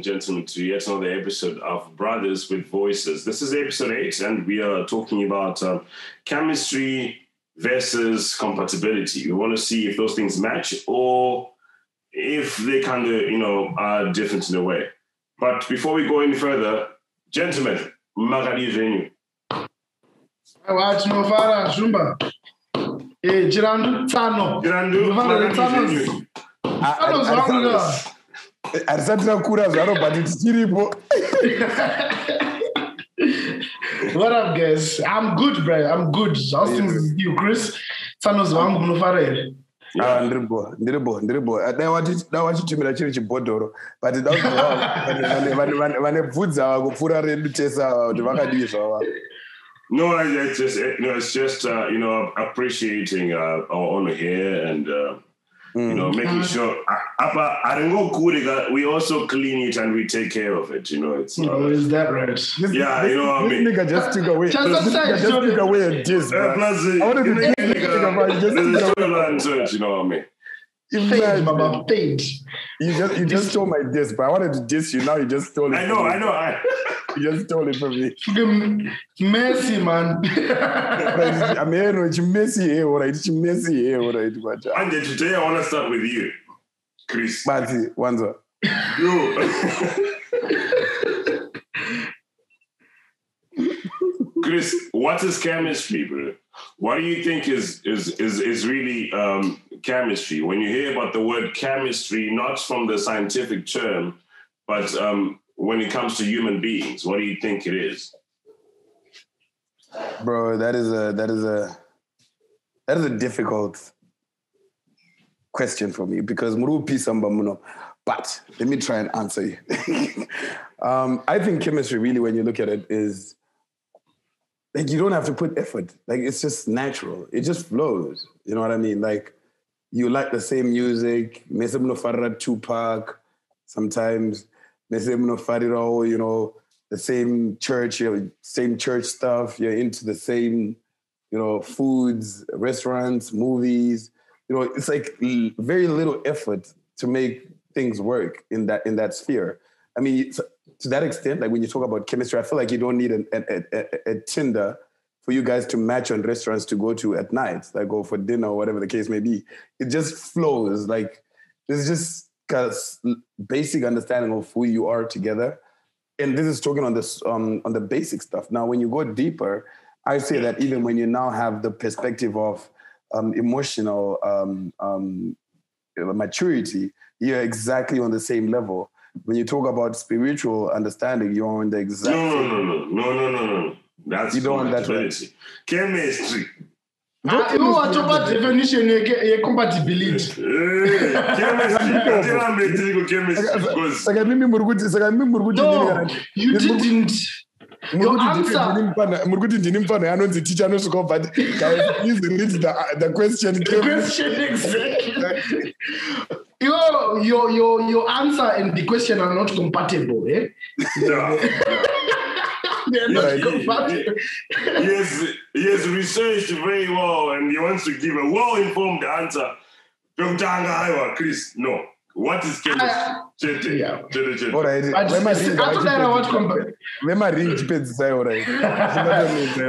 ladies and gentlemen, to yet another episode of Brothers with Voices. This is episode eight, and we are talking about um, chemistry versus compatibility. We want to see if those things match or if they kind of, you know, are different in a way. But before we go any further, gentlemen, Magadi venue. Wathi nofara Zumba. Eh Chirandu Tsano. Chirandu, Nofara Magadi Tsano. venue. Tsano zvangu ka. hatisati takura zvaro but tichiripo What up guys? I'm good bro. I'm good. How's things with you Chris? Tsano zvangu munofara here. Ah, ndiribo ndiribo ndiribo Ah, dai wati- dai wachitumira chiri chibhodhoro but da kuti vane- vane- vane- vane- vane bvudzi ava kupfuura redu tese ava kuti vakadii zvava No, I- it's just, you know, it's just, uh, you know, appreciating uh, our honor here and, uh, you know, making sure. Apa, aringokurika, we also clean it and we take care of it. You know, it's. Oh, Uh, is that right? This- Yeah, this- you know what I this mean. nigga just took away Just this upside, nigga just took away a diss uh, plus, I wanted to you know, think- like, think uh, about it, just there's a think about storyline to it. You know what I mean? Fade, Imagine. Baba, fade. you just you just stole my diss but I wanted to diss you now you just stole it I know. I know. I, you just stole it from me Messi man. I'm here no chimesi here alright chimesi here eh, alright kwacha uh, and then today I want to start with you, Chris. but wanza You. Chris, what is chemistry, bro? What do you think is is is is really um, chemistry? When you hear about the word chemistry, not from the scientific term, but um, when it comes to human beings, what do you think it is? bro that is a that is a that is a difficult question for me because murupi samba muno but let me try and answer you um, i think chemistry really when you look at it is like you don't have to put effort like it's just natural it just flows you know what i mean like you like the same music mese munofarira tupac sometimes mese munofarirawo you know the same church, you know, same church stuff. You're into the same, you know, foods, restaurants, movies. You know, it's like very little effort to make things work in that in that sphere. I mean, to that extent, like when you talk about chemistry, I feel like you don't need a, a, a, a Tinder for you guys to match on restaurants to go to at night, like go for dinner or whatever the case may be. It just flows. Like there's just basic understanding of who you are together and this is talking on this um, on the basic stuff. Now, when you go deeper, I say that even when you now have the perspective of um, emotional um, um, maturity, you're exactly on the same level. When you talk about spiritual understanding, you're on the exact No, no, no, no, no, no, no, no. That's You don't want that compatibility. Chemistry. Ah, You want to about definition ye compatibility. Eh, chemistry. Atirambe tiri because Saka mimi muri saka mimi muri No, ndini kana- you didn't. muri Your kuti ndini- answer. ndini mufana- muri kuti ndini mufana anonzi ticha anosvika but guys, please read the, the question The question exactly. Your, your, your, your answer and the question are not compatible, eh? no. They're not compatible. he has he has researched very well and he wants to give a well-informed answer. Chris, no. What is chemistry? I- Chete, yeah. chete, chete. Alright, But vemaringi after that, I want vachipedzisa- compa- vemaringi chipedzisai alright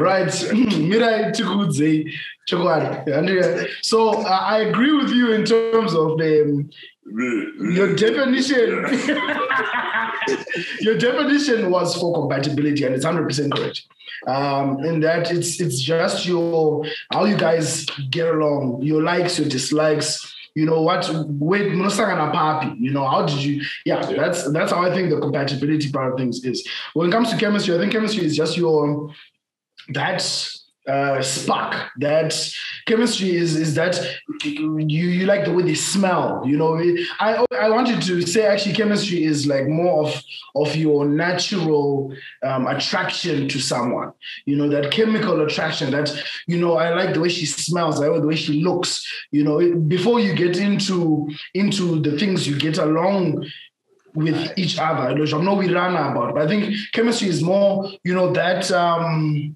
Right. Mirai Chikudze Chokwadi. And, uh, So uh, I agree with you in terms of um, your definition. your definition was for compatibility, and it's hundred percent correct. Um, in that it's it's just your how you guys get along, your likes, your dislikes. You know what? Wait, munosangana papi. You know how did you? Yeah, Yeah. that's that's how I think the compatibility part of things is. When it comes to chemistry, I think chemistry is just your that uh, spark. That chemistry is is that you you like the way they smell. You know, I I wanted to say actually chemistry is like more of of your natural um, attraction to someone. You know, that chemical attraction. That you know, I like the way she smells. I like the way she looks. You know, before you get into into the things you get along with each other. which I'm not we run about, but I think chemistry is more, you know, that um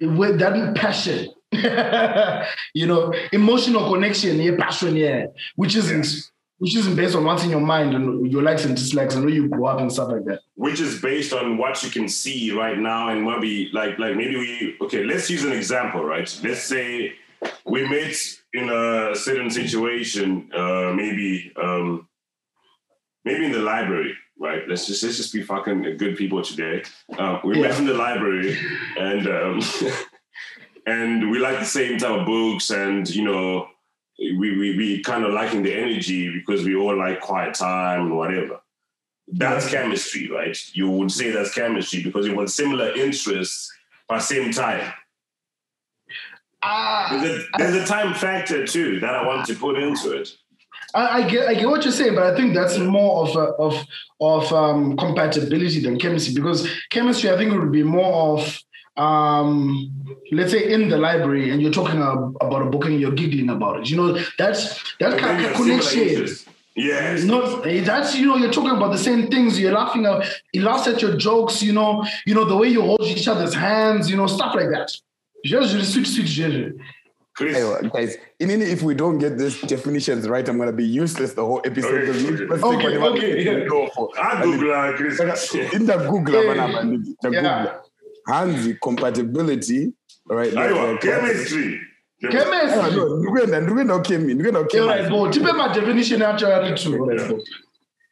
with that passion. you know, emotional connection, yeah, passion, yeah, which isn't which isn't based on what's in your mind and your likes and dislikes. And where you grow up and stuff like that. which is based on what you can see right now and maybe like like maybe we okay let's use an example right? Let's say we met in a certain situation uh maybe um maybe in the library right? Let's just let's just be fucking good people today. Uh, we met in the library and um and we like the same type of books and you know we we, we kind of liking the energy because we all like quiet time and whatever that's chemistry, right? You would say that's chemistry because you want similar interests but same time. Ah, There's a, there's a time factor too that I want to put into it. I, I get I get what you're saying, but I think that's more of a, of of um, compatibility than chemistry because chemistry I think it would be more of um, let's say in the library and you're talking ab- about a book and you're giggling about it. You know that's that But then kind you of connection. interests. Yes. No, that's you know you're talking about the same things. You're laughing at, you laugh at your jokes. You know, you know the way you hold each other's hands. You know stuff like that. Just really sweet, sweet, sweet. Chris, Anyway, guys, even if we don't get these definitions right, I'm gonna be useless the whole episode. Okay, okay. Okay, okay, yeah. I Google uh, Chris. In the Google, Yeah. man, I'm in the Yeah. Google. Hanzi compatibility, all right? Aywa, like- chemistry. Ah, Chemistry. no, ndikuenda ndikuenda ukemi ndikuenda All right, ukemi bo. Tipe my definition actually too. Yeah.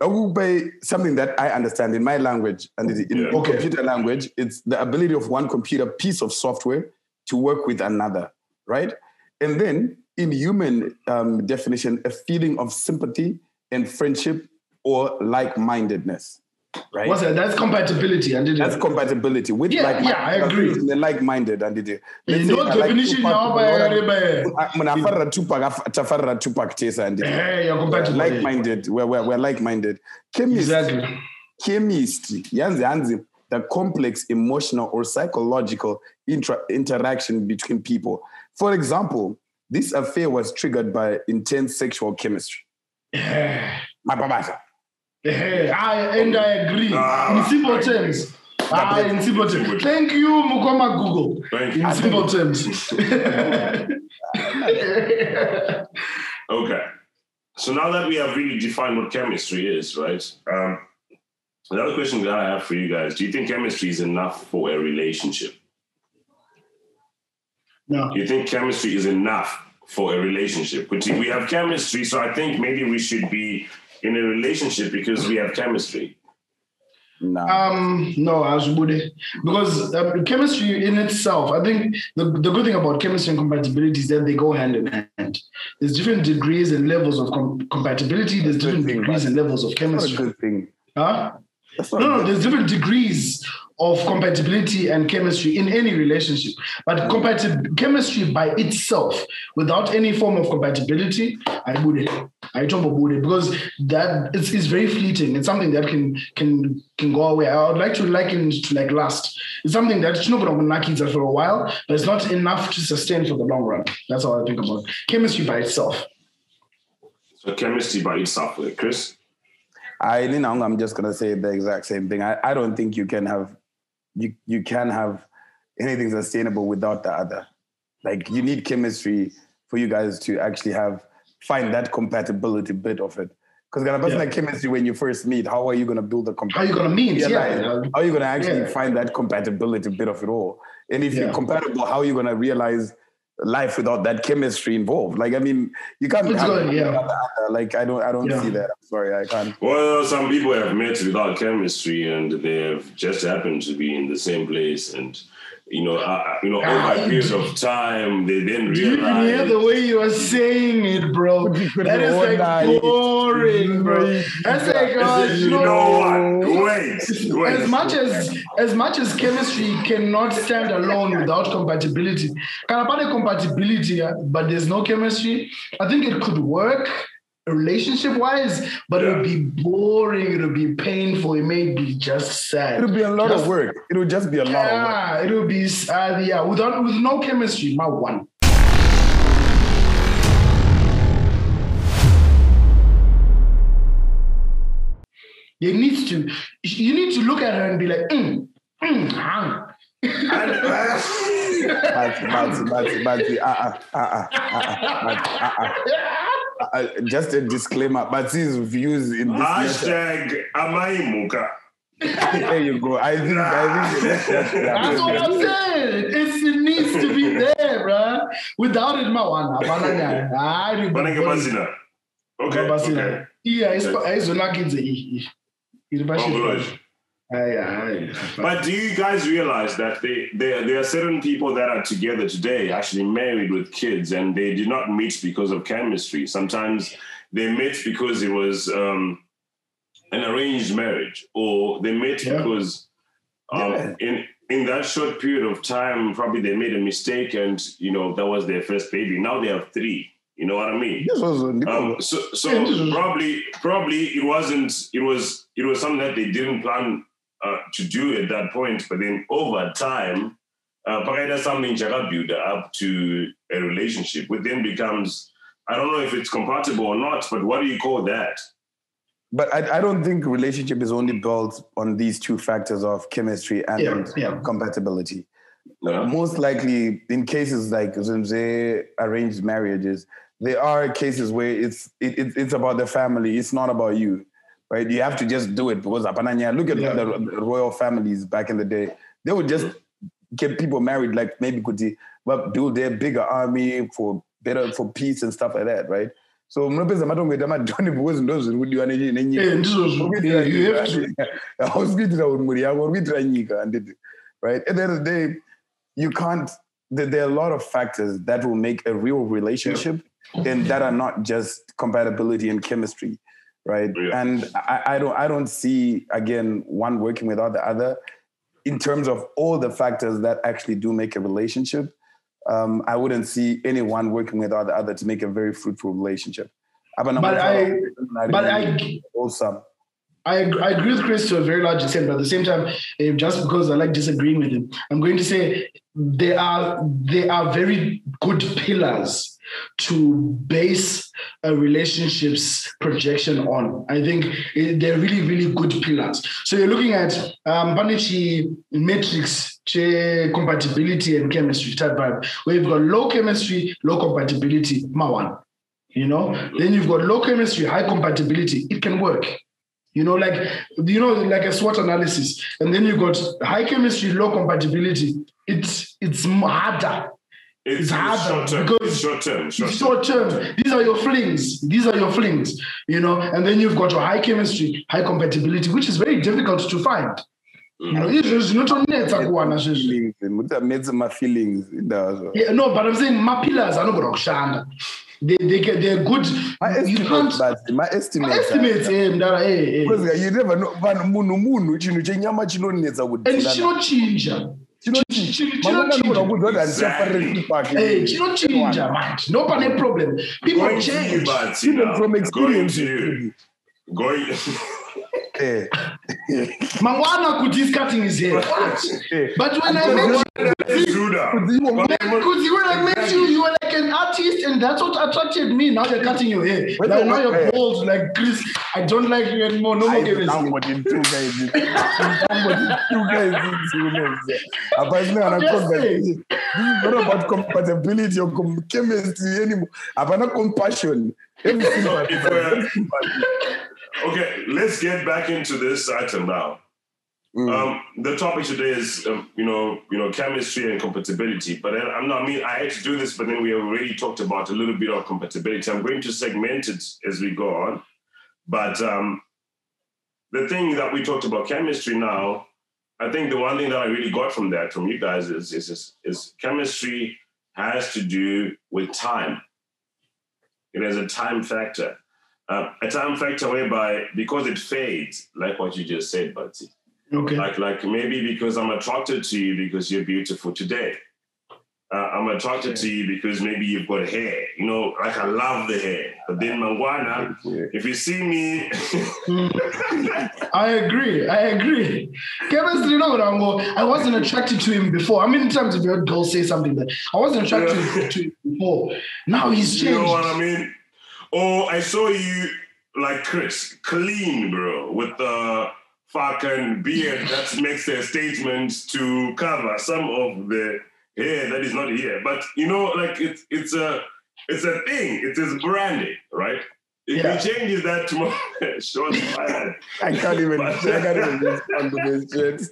Akukupay something that I understand in my language and in Yeah. Okay. computer language, it's the ability of one computer piece of software to work with another, right? And then in human um, definition, a feeling of sympathy and friendship or like-mindedness, right? What's that? That's compatibility. And it That's compatibility with Yeah, like yeah, I agree. like-minded and it. you know definition now by Munafarra Tupac, af- tafarra Tupac tesa and it. Hey, eh, you're compatible. Like-minded, we're, we're, we're like-minded. Chemistry, Exactly. chemistry, yanzi yanzi, the complex emotional or psychological intra- interaction between people. For example, this affair was triggered by intense sexual chemistry. Eh. Hey, I and I agree. Ah, in simple I agree. terms. Ah, in simple terms. Thank you, Mukoma Google. Thank In simple terms. Okay. So now that we have really defined what chemistry is, right? Um, another question that I have for you guys: Do you think chemistry is enough for a relationship? no. Do you think chemistry is enough for a relationship? But we have chemistry, so I think maybe we should be in a relationship because we have chemistry. No. Um, no, Azubude. Because um, chemistry in itself, I think the, the good thing about chemistry and compatibility is that they go hand in hand. There's different degrees and levels of com- compatibility, there's different thing, degrees and levels of chemistry. That's a good thing. Huh? That's not No, no, there's different degrees of compatibility and chemistry in any relationship. But compatib- chemistry by itself, without any form of compatibility, I would I don't would it because that it's, it's very fleeting. It's something that can can can go away. I would like to liken it to like lust. It's something that's not gonna knock it for a while, but it's not enough to sustain for the long run. That's all I think about chemistry by itself. So chemistry by itself, like Chris. I, you know, I'm just gonna say the exact same thing. I, I don't think you can have you you can have anything sustainable without the other. Like you need chemistry for you guys to actually have find that compatibility bit of it. Because of person Yeah. like chemistry when you first meet, how are you gonna build the How are you gonna meet? Yeah, Yeah. like, how are you gonna actually Yeah. find that compatibility bit of it all? And if you're compatible, how are you gonna realize life without that chemistry involved? Like, I mean, you can't It's have good, yeah. without the other. like I don't I don't Yeah. see that. I'm sorry, I can't. Well, some people have met without chemistry, and they have just happened to be in the same place, and you know, uh, you know, over Ah, a period of time, they then Do you even hear the way you are saying it, bro? That is like boring, bro. That's like, uh, you know what? Wait, As much as as much as chemistry cannot stand alone without compatibility, can about compatibility, uh, but there's no chemistry. I think it could work relationship wise, but it would be boring. It would be painful. It may be just sad. It'll be a lot Just- of work. It'll just be a lot of work. Yeah, it will be uh, yeah without with no chemistry. My one. You need to you need to look at her and be like, mm, mm, ah. But, but, but, but, uh, uh, uh, uh, uh, uh, just a disclaimer, but his views in this matter, Hashtag Amaimuka. there you go. I think I think That's what I'm saying. It's, it needs to be there, bruh. Without it, mawana. Banana. Banake Basina. Okay. Okay. Yeah, it's it's not easy. It's Aye, aye. But do you guys realize that they, they, there are certain people that are together today, actually married with kids, and they did not meet because of chemistry. Sometimes they met because it was um, an arranged marriage, or they met Yeah. because um, Yeah. in in that short period of time, probably they made a mistake, and you know that was their first baby. Now they have three. You know what I mean? Um, so so Yeah, this is- probably probably it wasn't it was it was something that they didn't plan uh, to do at that point, but then over time, uh, pakaita something chaka build up to a relationship, which then becomes I don't know if it's compatible or not, but what do you call that? But I, I don't think relationship is only built on these two factors of chemistry and Yeah, yeah. compatibility. No? Most likely, in cases like say, arranged marriages, there are cases where it's it, it, it's about the family. It's not about you, right? You have to just do it because apananya. Look at Yeah. the, royal families back in the day. They would just get people married, like maybe could but build their bigger army for better for peace and stuff like that, right? So munopedza matongoita madhoni because ndo zviri kudiwa nenyika Yeah, ndizvo- yeah, you have to. hausi kuitira kuti mhuri yako uri kuitira nyika handiti right at the end of the day you can't there, there are a lot of factors that will make a real relationship and that are not just compatibility and chemistry right? Yeah. and I, I don't i don't see again one working without the other. In terms of all the factors that actually do make a relationship um, i wouldn't see anyone working without the other to make a very fruitful relationship. But I- But I, awesome I, I agree with Chris to a very large extent, but at the same time, eh, just because I like disagreeing with him, I'm going to say they are there are very good pillars to base a relationship's projection on. I think they're really really good pillars. So you're looking at um, Panichi metrics, che compatibility and chemistry type vibe, where you've got low chemistry, low compatibility, ma one. You know, then you've got low chemistry, high compatibility. It can work. You know, like you know, like a SWOT analysis, and then you've got high chemistry, low compatibility. It's it's harder. It's, It's harder short term. because It's short term. Short It's term. short term. These are your flings. These are your flings. You know, and then you've got your high chemistry, high compatibility, which is very difficult to find. You know, izvo zvinotonnetsa kuwana feelings mutamedza mafeelings indazvo Yeah, no, but I'm saying mapillars anogona kushanda. They they get they're good. You can't but maestimate estimates eh mdara eh eh. because you never know munhu munhu chinhu chenyama chinonetsa And kudhirana chinochinja. Chi- mangona kuti Chinochinja. kuti handichafarire kupake Hey, chinochinja man. No pane problem. People Going you, change. but Even from experience to you. Going. Eh, Mangwana kuti is cutting his hair. Eh. But when I met you, when I met you, you were like an artist, and that's what attracted me. Now you're cutting your hair. Like, now you're bald, like Chris. I don't like you anymore. No more Ai, games. ndangotituka idzi. Ndangotituka idzi dzinozi. Hapasina kana Just combat- say. This is not about compatibility or chemistry anymore. Hapana compassion. Everything So about- if we're- Okay, let's get back into this item now. Mm. Um, the topic today is, um, you know, you know, chemistry and compatibility. But I- I'm not. I mean, I had to do this, but then we already talked about a little bit of compatibility. I'm going to segment it as we go on. But um, the thing that we talked about chemistry now, I think the one thing that I really got from that from you guys is is is, is chemistry has to do with time. It has a time factor. Uh, a time factor whereby because it fades, like what you just said, Betsy. Okay. Like, like maybe because I'm attracted to you because you're beautiful today. Uh, I'm attracted to you because maybe you've got hair. You know, like I love the hair. But then Mangwana, if you see me, I agree. I agree. Chemistry, you know what I'm going. I wasn't attracted to him before. I mean, in terms of your girl say something, but I wasn't attracted Yeah. to him before. Now he's changed. you know what I mean? Or I saw you like Chris, clean, bro, with the fucking beard that makes a statement to cover some of the hair that is not here. But you know, like it's it's a it's a thing. It is branding, right? If Yeah. he changes that tomorrow, shots fired. I can't even. I can't even respond to this shit.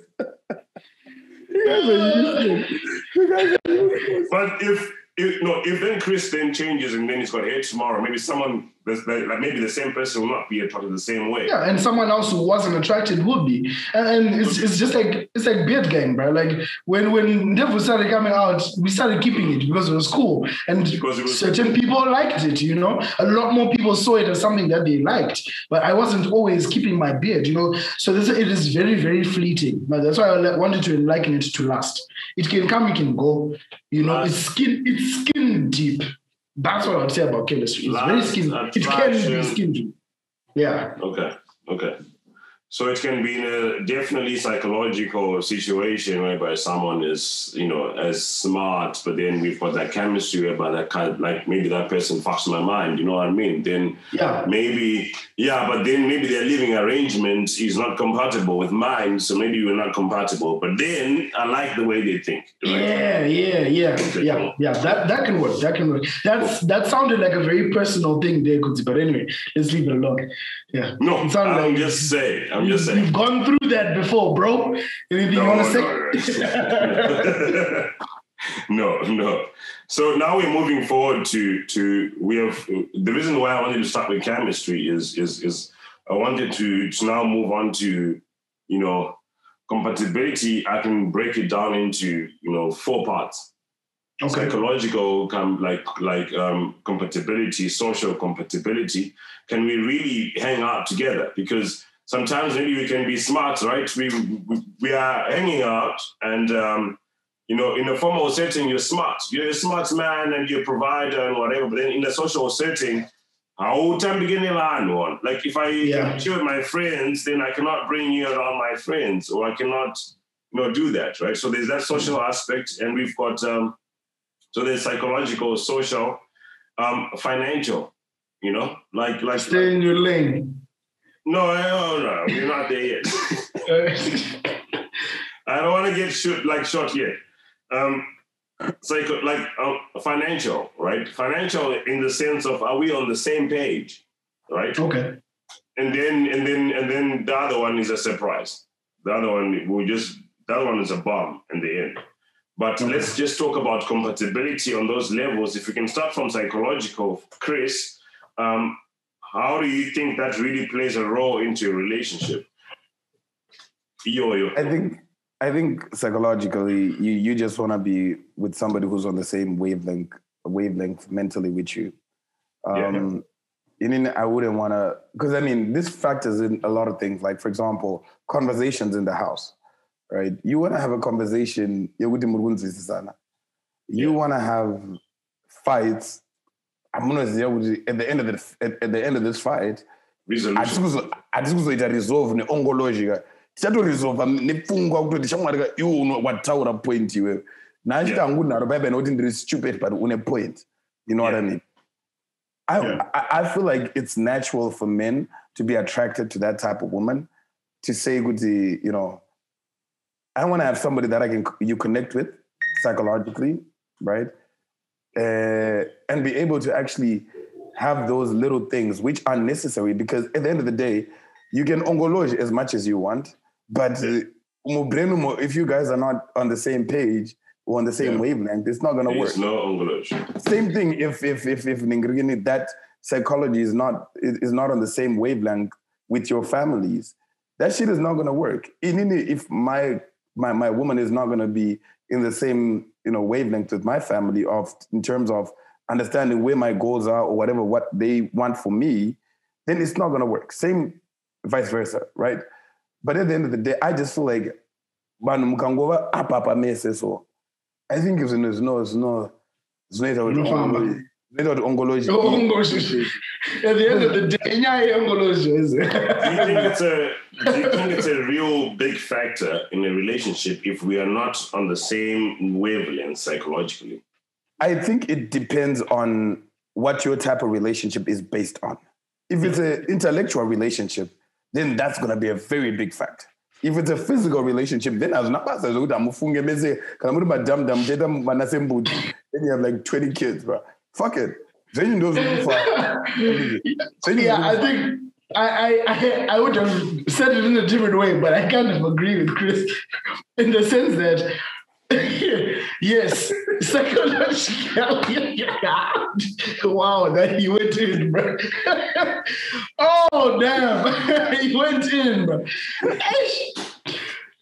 you guys are useless. You guys are useless. But if, if no, if then Chris then changes and then he's got hate tomorrow, maybe someone like like maybe the same person will not be attracted the same way. Yeah, and someone else who wasn't attracted would be, and, and it's, it's just like it's like beard gang, bro. Like when when Devil started coming out, we started keeping it because it was cool, and Because was- certain people liked it. You know, a lot more people saw it as something that they liked. But I wasn't always keeping my beard. You know, so this it is very very fleeting. But that's why I wanted to liken it to lust. It can come, it can go. You know, it's skin it's skin deep. That's what I'd say about chemistry. It's very skin. It can be skin deep. Yeah. Okay. Okay. So it can be in a definitely psychological situation whereby someone is, you know, as smart, but then we've got that chemistry whereby that kind like maybe that person fucks my mind, you know what I mean? Then Yeah. maybe, yeah, but then maybe their living arrangement is not compatible with mine, so maybe we're not compatible. But then I like the way they think. Right? Yeah, yeah, yeah, yeah, yeah. That that can work. That can work. That's that sounded like a very personal thing there, Kuti. But anyway, let's leave it alone. Yeah. No, I'm like just saying. I'm just saying. You've gone through that before, bro. Anything you want to no, say? no. no, no. So now we're moving forward to to we have the reason why I wanted to start with chemistry is is is I wanted to to now move on to you know compatibility. I can break it down into you know four parts okay. psychological com- like like um, compatibility, social compatibility. Can we really hang out together? Because sometimes maybe we can be smart, right? We we, are hanging out, and um, you know, in a formal setting, you're smart. You're a smart man, and you're a provider and whatever. But then in a social setting. How time beginning one? Like if I Yeah. chill with my friends, then I cannot bring you around my friends, or I cannot, you know, do that, right? So there's that social aspect, and we've got um, so there's psychological, social, um, financial. You know, like like Stay in your lane. No, no, no, we're not there yet. Uh, I don't want to get shoot like shot yet. Um, psycho, like um, financial, right? Financial in the sense of are we on the same page, right? okay. And then and then and then the other one is a surprise. The other one we just that one is a bomb in the end. But Okay. let's just talk about compatibility on those levels. If we can start from psychological, Chris, um, how do you think that really plays a role into your relationship? Yo, yo. I think I think psychologically, you you just want to be with somebody who's on the same wavelength wavelength mentally with you. Yeah. Um, and then I wouldn't want to because I mean this factors in a lot of things. Like for example, conversations in the house, right? You want to have a conversation. yokuthi muri kunzwisisana. You Yeah. want to have fights. I'm gonna say at the end of the at, at the end of this fight, Resolution. hatisi kuzoita resolve neongologica tichatoresolva nepfungwa kutoti shamwari ka um, iwe uno- wataura point iwewe naachiti Yeah. hangu nharo baibai nokuti ndiri stupid but une point you know what i mean I, Yeah. I, I feel like it's natural for men to be attracted to that type of woman to say kuti you know i want to have somebody that i can you connect with psychologically right uh, and be able to actually have those little things which are necessary because at the end of the day, you can ongologe as much as you want, but uh, mo brain mo- if you guys are not on the same page or on the same Yeah. wavelength, it's not gonna work. There's no. Same thing if if if if Ningrini, that psychology is not is not on the same wavelength with your families, that shit is not gonna work. In if my my my woman is not gonna be in the same you know wavelength with my family of in terms of understanding where my goals are or whatever what they want for me, then it's not gonna work. Same vice versa, right? But at the end of the day, I just feel like vanhu mukangova apa apa mese so I think it's no, it's no, it's no, zvinoita kuti Unofamba. ongoloji- zvinoita ongoloji Ongoloji. At the end of the day, inyaya yeongoloji, is? Do you think it's a do you think it's a real big factor in a relationship if we are not on the same wavelength psychologically? I think it depends on what your type of relationship is based on. If it's an intellectual relationship, then that's going to be a very big factor. If it's a physical relationship, then as nabasa zokuthi amufunge bese kana muri madam dam jeta vana sembudzi, then you have like 20 kids, bro. Fuck it. Zenyu knows yeah, I think I, I I would have said it in a different way, but I kind of agree with Chris in the sense that yes, psychologically. wow, that he went in, bro. oh damn, he went in, bro.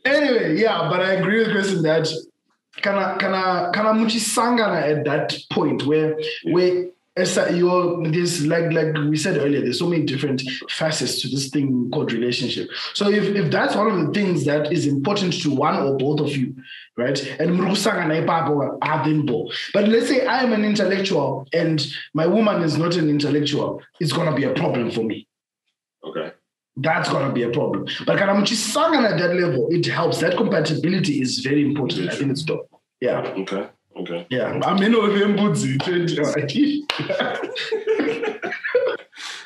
Anyway, yeah, but I agree with Chris in that kana kana kana muchisangana at that point where where you're this like like we said earlier there's so many different facets to this thing called relationship. So if, if that's one of the things that is important to one or both of you right? And but let's say i am an intellectual and my woman is not an intellectual it's going to be a problem for me that's going to be a problem but kana muchisangana at that level it helps that compatibility is very important i think it's dope yeah okay Okay. Yeah, I'm in with him Budzi.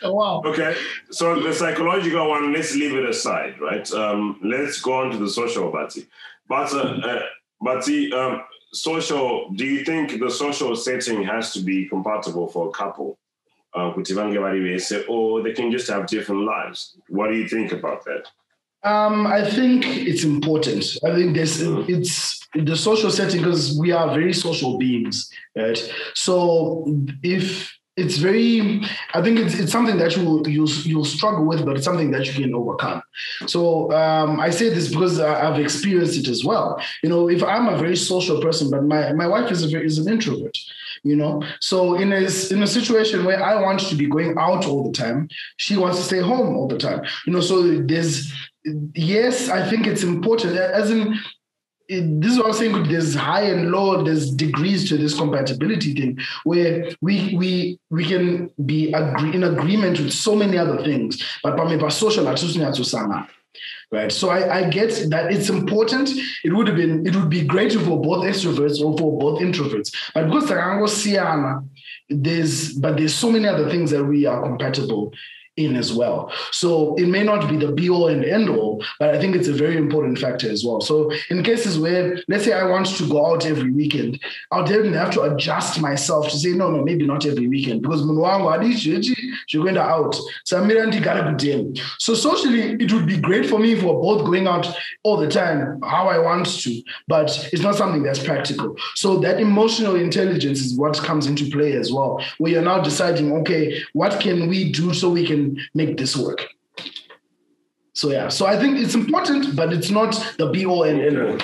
wow. Okay, so the psychological one, let's leave it aside, right? Um, let's go on to the social, Bati. But, uh, uh, Bati, um, social, do you think the social setting has to be compatible for a couple? Uh, or they can just have different lives. What do you think about that? Um, I think it's important. I think this it's the social setting because we are very social beings, right? So if it's very i think it's, it's something that you you you'll struggle with but it's something that you can overcome so um, i say this because i've experienced it as well you know if i'm a very social person but my, my wife is a very, is an introvert you know so in a in a situation where i want to be going out all the time she wants to stay home all the time you know so there's yes i think it's important as in this is what I'm saying. There's high and low. There's degrees to this compatibility thing, where we we we can be agree, in agreement with so many other things, but by social right? So I, I get that it's important. It would have been it would be great for both extroverts or for both introverts, but because I there's but there's so many other things that we are compatible in as well. So it may not be the be all and end all, but I think it's a very important factor as well. So in cases where, let's say I want to go out every weekend, I'll definitely have to adjust myself to say, no, no, maybe not every weekend because you're going out. So So socially, it would be great for me if we're both going out all the time, how I want to, but it's not something that's practical. So that emotional intelligence is what comes into play as well, where you're now deciding, okay, what can we do so we can make this work. So yeah, so I think it's important, but it's not the be all and end all.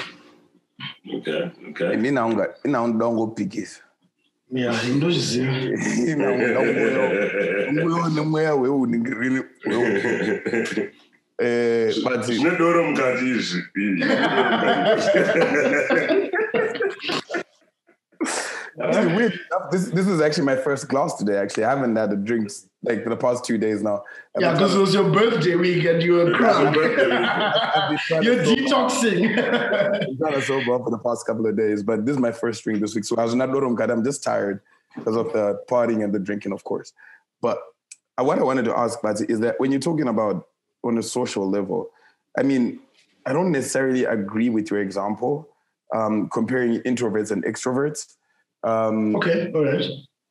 Okay, okay. Mimi naunga inaunda ngo pikis. Yeah, ndo zviziva. Mweya nemweya weuningirini weu. Eh, but zvinodoro mukati izvi. weird this, this is actually my first glass today. Actually, I haven't had a drink like for the past two days now. Yeah, because it was your birthday week and you were crap. You're detoxing. I'm trying to sober up for the past couple of days, but this is my first drink this week. So I was not I'm just tired because of the partying and the drinking, of course. But what I wanted to ask, Bati, is that when you're talking about on a social level, I mean, I don't necessarily agree with your example um, comparing introverts and extroverts. Um, okay, all right.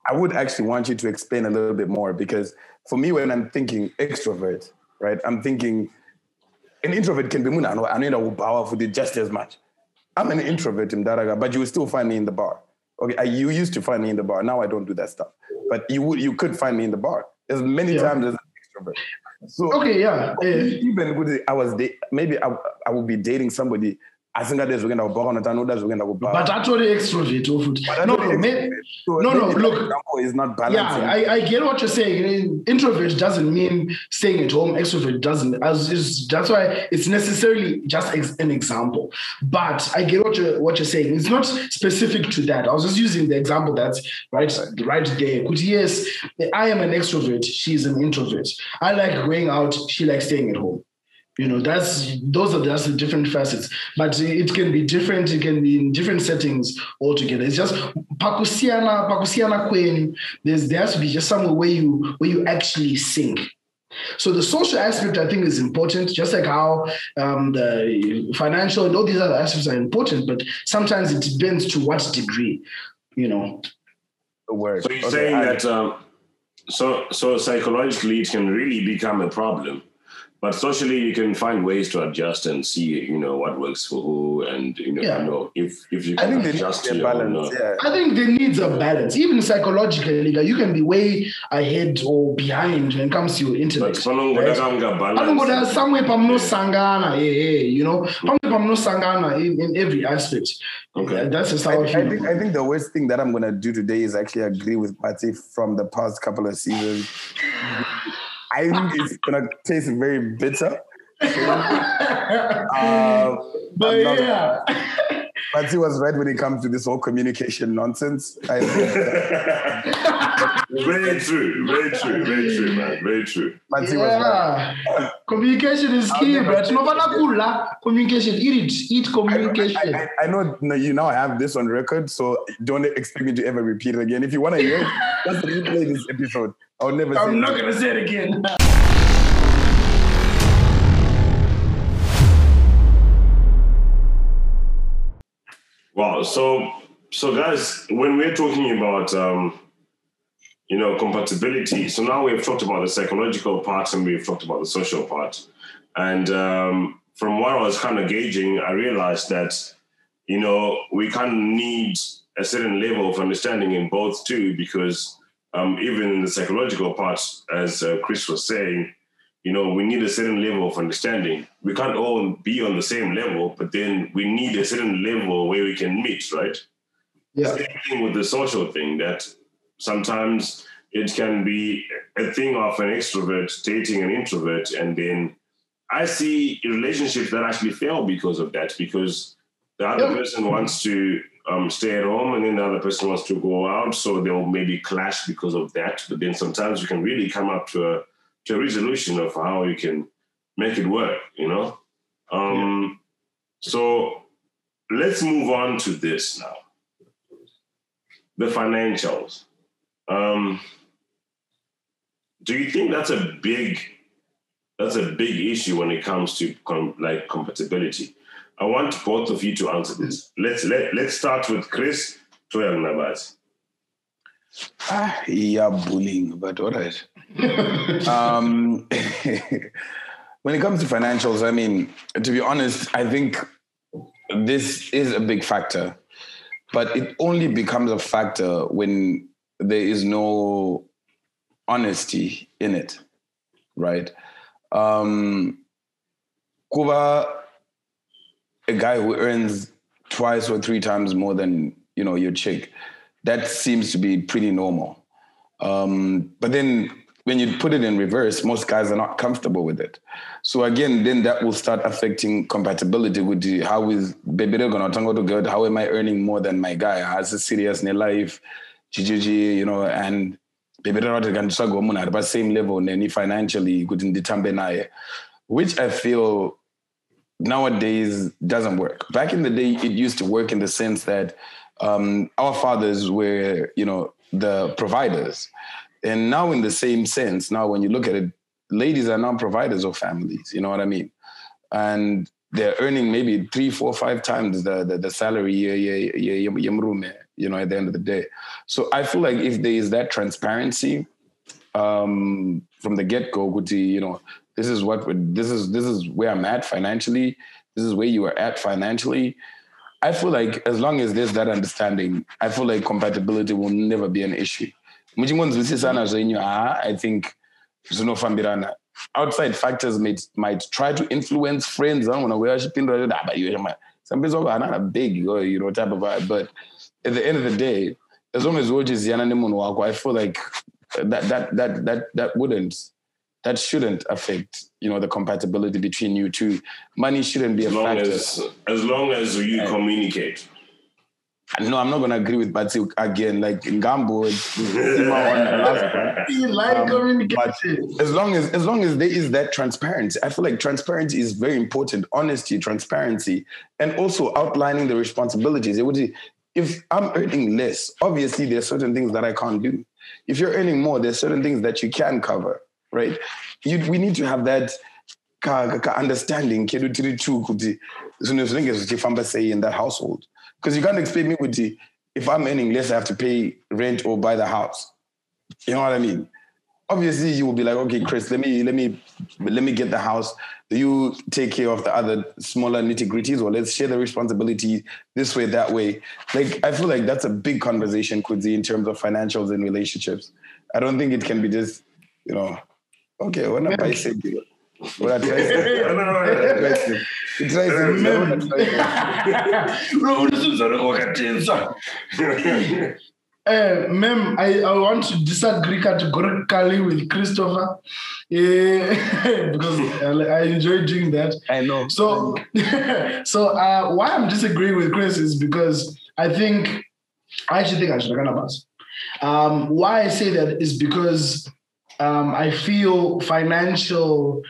I would actually want you to explain a little bit more because for me, when I'm thinking extrovert, right, I'm thinking an introvert can be muna. I know powerful just as much. I'm an introvert in Daraga, but you will still find me in the bar. Okay, I, you used to find me in the bar. Now I don't do that stuff. But you would, you could find me in the bar as many yeah. times as an extrovert. So okay, yeah. Even with I was maybe I, I would be dating somebody asingade kubva kana tanoda kubva but atori extrovert futi no no no look. is not balancing. yeah I, I get what you're saying. Introvert doesn't mean staying at home. Extrovert doesn't as is that's why it's necessarily just ex- an example. But i get what you're what you're saying. It's not specific to that. I was just using the example that's right right there. Because yes i am an extrovert. She's an introvert. I like going out. She likes staying at home you know that's those are just the different facets but it can be different it can be in different settings altogether. It's just pakusiana pakusiana queen there's there has to be just somewhere where you where you actually sing so the social aspect i think is important just like how um, the financial and all these other aspects are important but sometimes it depends to what degree you know. The word. So you're Okay, saying I- that um, so so psychologically it can really become a problem, but socially you can find ways to adjust and see you know what works for who, and you know, Yeah. you know if if you I think they need adjust to to be your own, uh, Yeah. I think there needs a balance. Even psychologically, like, you can be way ahead or behind when it comes to your internet. But intellect. fanongo right? dakanga Anongoda balance. somewhere pamnosangana, yeah, yeah, you know, somewhere pamnosangana in, in every aspect. Okay. That's just I, how I, I feel. think I think the worst thing that I'm gonna do today is actually agree with Pati from the past couple of seasons. I think it's gonna taste very bitter. Uh, but I'm not- yeah. Pati was right when it comes to this whole communication nonsense. I very true, very true, very true, man, very true. Pati was right. Communication is key, but no matter kula, communication, eat it, eat communication. I, I know no, you now have this on record, so don't expect me to ever repeat it again. If you want to hear it, just replay this episode. I'll never say I'm it. not gonna say it again. Wow. So, so guys, when we're talking about, um, you know, compatibility, so now we've talked about the psychological part and we've talked about the social part. And um, from what I was kind of gauging, I realized that, you know, we kind of need a certain level of understanding in both too, because um, even in the psychological part, as uh, Chris was saying, you know, we need a certain level of understanding. We can't all be on the same level, but then we need a certain level where we can meet, right? Yeah. Same thing with the social thing that sometimes it can be a thing of an extrovert dating an introvert, and then I see relationships that actually fail because of that, because the other Yeah. person wants to um, stay at home and then the other person wants to go out, so they'll maybe clash because of that. But then sometimes you can really come up to a to a resolution of how you can make it work, you know? Um, So let's move on to this now. The financials. Um, do you think that's a big that's a big issue when it comes to com- like compatibility? I want both of you to answer this. Let's let let's start with Chris Toya Nabat. Ah, yeah, bullying, but all right. um, when it comes to financials, I mean, to be honest, I think this is a big factor, but it only becomes a factor when there is no honesty in it, right? Um, Kuba, a guy who earns twice or three times more than you know your chick, that seems to be pretty normal. Um, but then when you put it in reverse, most guys are not comfortable with it. So again, then that will start affecting compatibility with the, how is baby gonna tango to good? How am I earning more than my guy? Has a serious in life, GGG, you know, and baby can struggle at the same level and then financially couldn't determine which I feel nowadays doesn't work. Back in the day, it used to work in the sense that um, our fathers were, you know, the providers. And now, in the same sense, now when you look at it, ladies are now providers of families. You know what I mean? And they're earning maybe three, four, five times the the, the salary, you know, at the end of the day. So I feel like if there is that transparency um, from the get go, you know, this is what this is this is where I'm at financially. This is where you are at financially. I feel like as long as there's that understanding, I feel like compatibility will never be an issue. Mm-hmm. Zvenyu, ah, I think. Outside factors might might try to influence friends. I don't know where I should some people are not big, oh, you know, type of vibe. But at the end of the day, as long as I feel like that that that that that wouldn't that shouldn't affect you know the compatibility between you two. Money shouldn't be a As long factor. as as long as you communicate. No, I'm not gonna agree with Bati again. Like in Gambo, You like Um, communication. as long as as long as there is that transparency, I feel like transparency is very important. Honesty, transparency, and also outlining the responsibilities. It would be, if I'm earning less, obviously there's certain things that I can't do. If you're earning more, there's certain things that you can cover, right? You, we need to have that ka, ka, understanding in that household because you can't expect me kuti if I'm earning less, I have to pay rent or buy the house. You know what I mean? Obviously, you will be like, okay, Chris, let me let me let me get the house. You take care of the other smaller nitty gritties, or let's share the responsibility this way, that way. Like I feel like that's a big conversation, Kudzi, in terms of financials and relationships. I don't think it can be just, you know, okay, when I buy you what I try to try to Uh, ma'am, I, I want to disagree categorically with Christopher. Uh, because I, enjoy doing that. I know. So, so uh, why I'm disagreeing with Chris is because I think I actually think I should have gone um, Why I say that is because um, I feel financial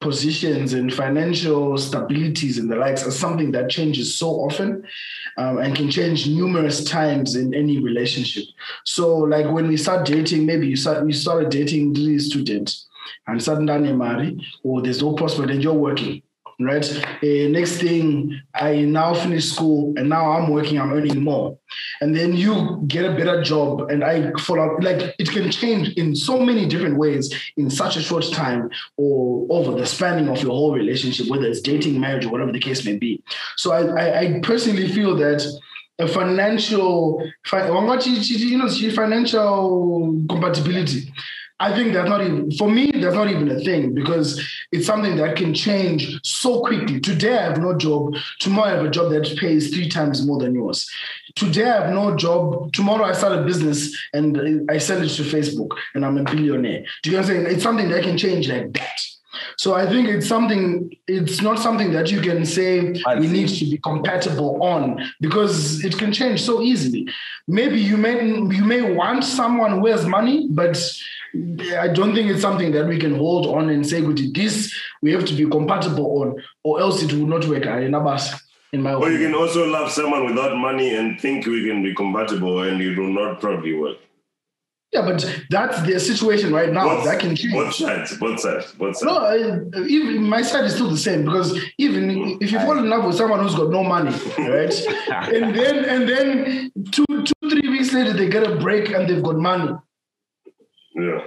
positions and financial stabilities and the likes are something that changes so often um, and can change numerous times in any relationship. So, like when we start dating, maybe you start you started dating the student and suddenly marry, or there's no prospect and you're working right? Uh, next thing, I now finish school and now I'm working, I'm earning more. And then you get a better job and I follow up. Like it can change in so many different ways in such a short time or over the spanning of your whole relationship, whether it's dating, marriage, or whatever the case may be. So I, I, I personally feel that a financial, you know, financial compatibility I think that's not even for me. That's not even a thing because it's something that can change so quickly. Today I have no job. Tomorrow I have a job that pays three times more than yours. Today I have no job. Tomorrow I start a business and I sell it to Facebook and I'm a billionaire. Do you understand? It's something that can change like that. So I think it's something, it's not something that you can say we need to be compatible on because it can change so easily. Maybe you may you may want someone who has money, but I don't think it's something that we can hold on and say, this we have to be compatible on, or else it will not work. I in my opinion. or you can also love someone without money and think we can be compatible and it will not probably work. Yeah, but that's the situation right now. Both, that can change. Both sides, both sides, both sides. No, I, even my side is still the same because even mm. if you fall in love with someone who's got no money, right, and then and then two, two, three weeks later they get a break and they've got money. Yeah.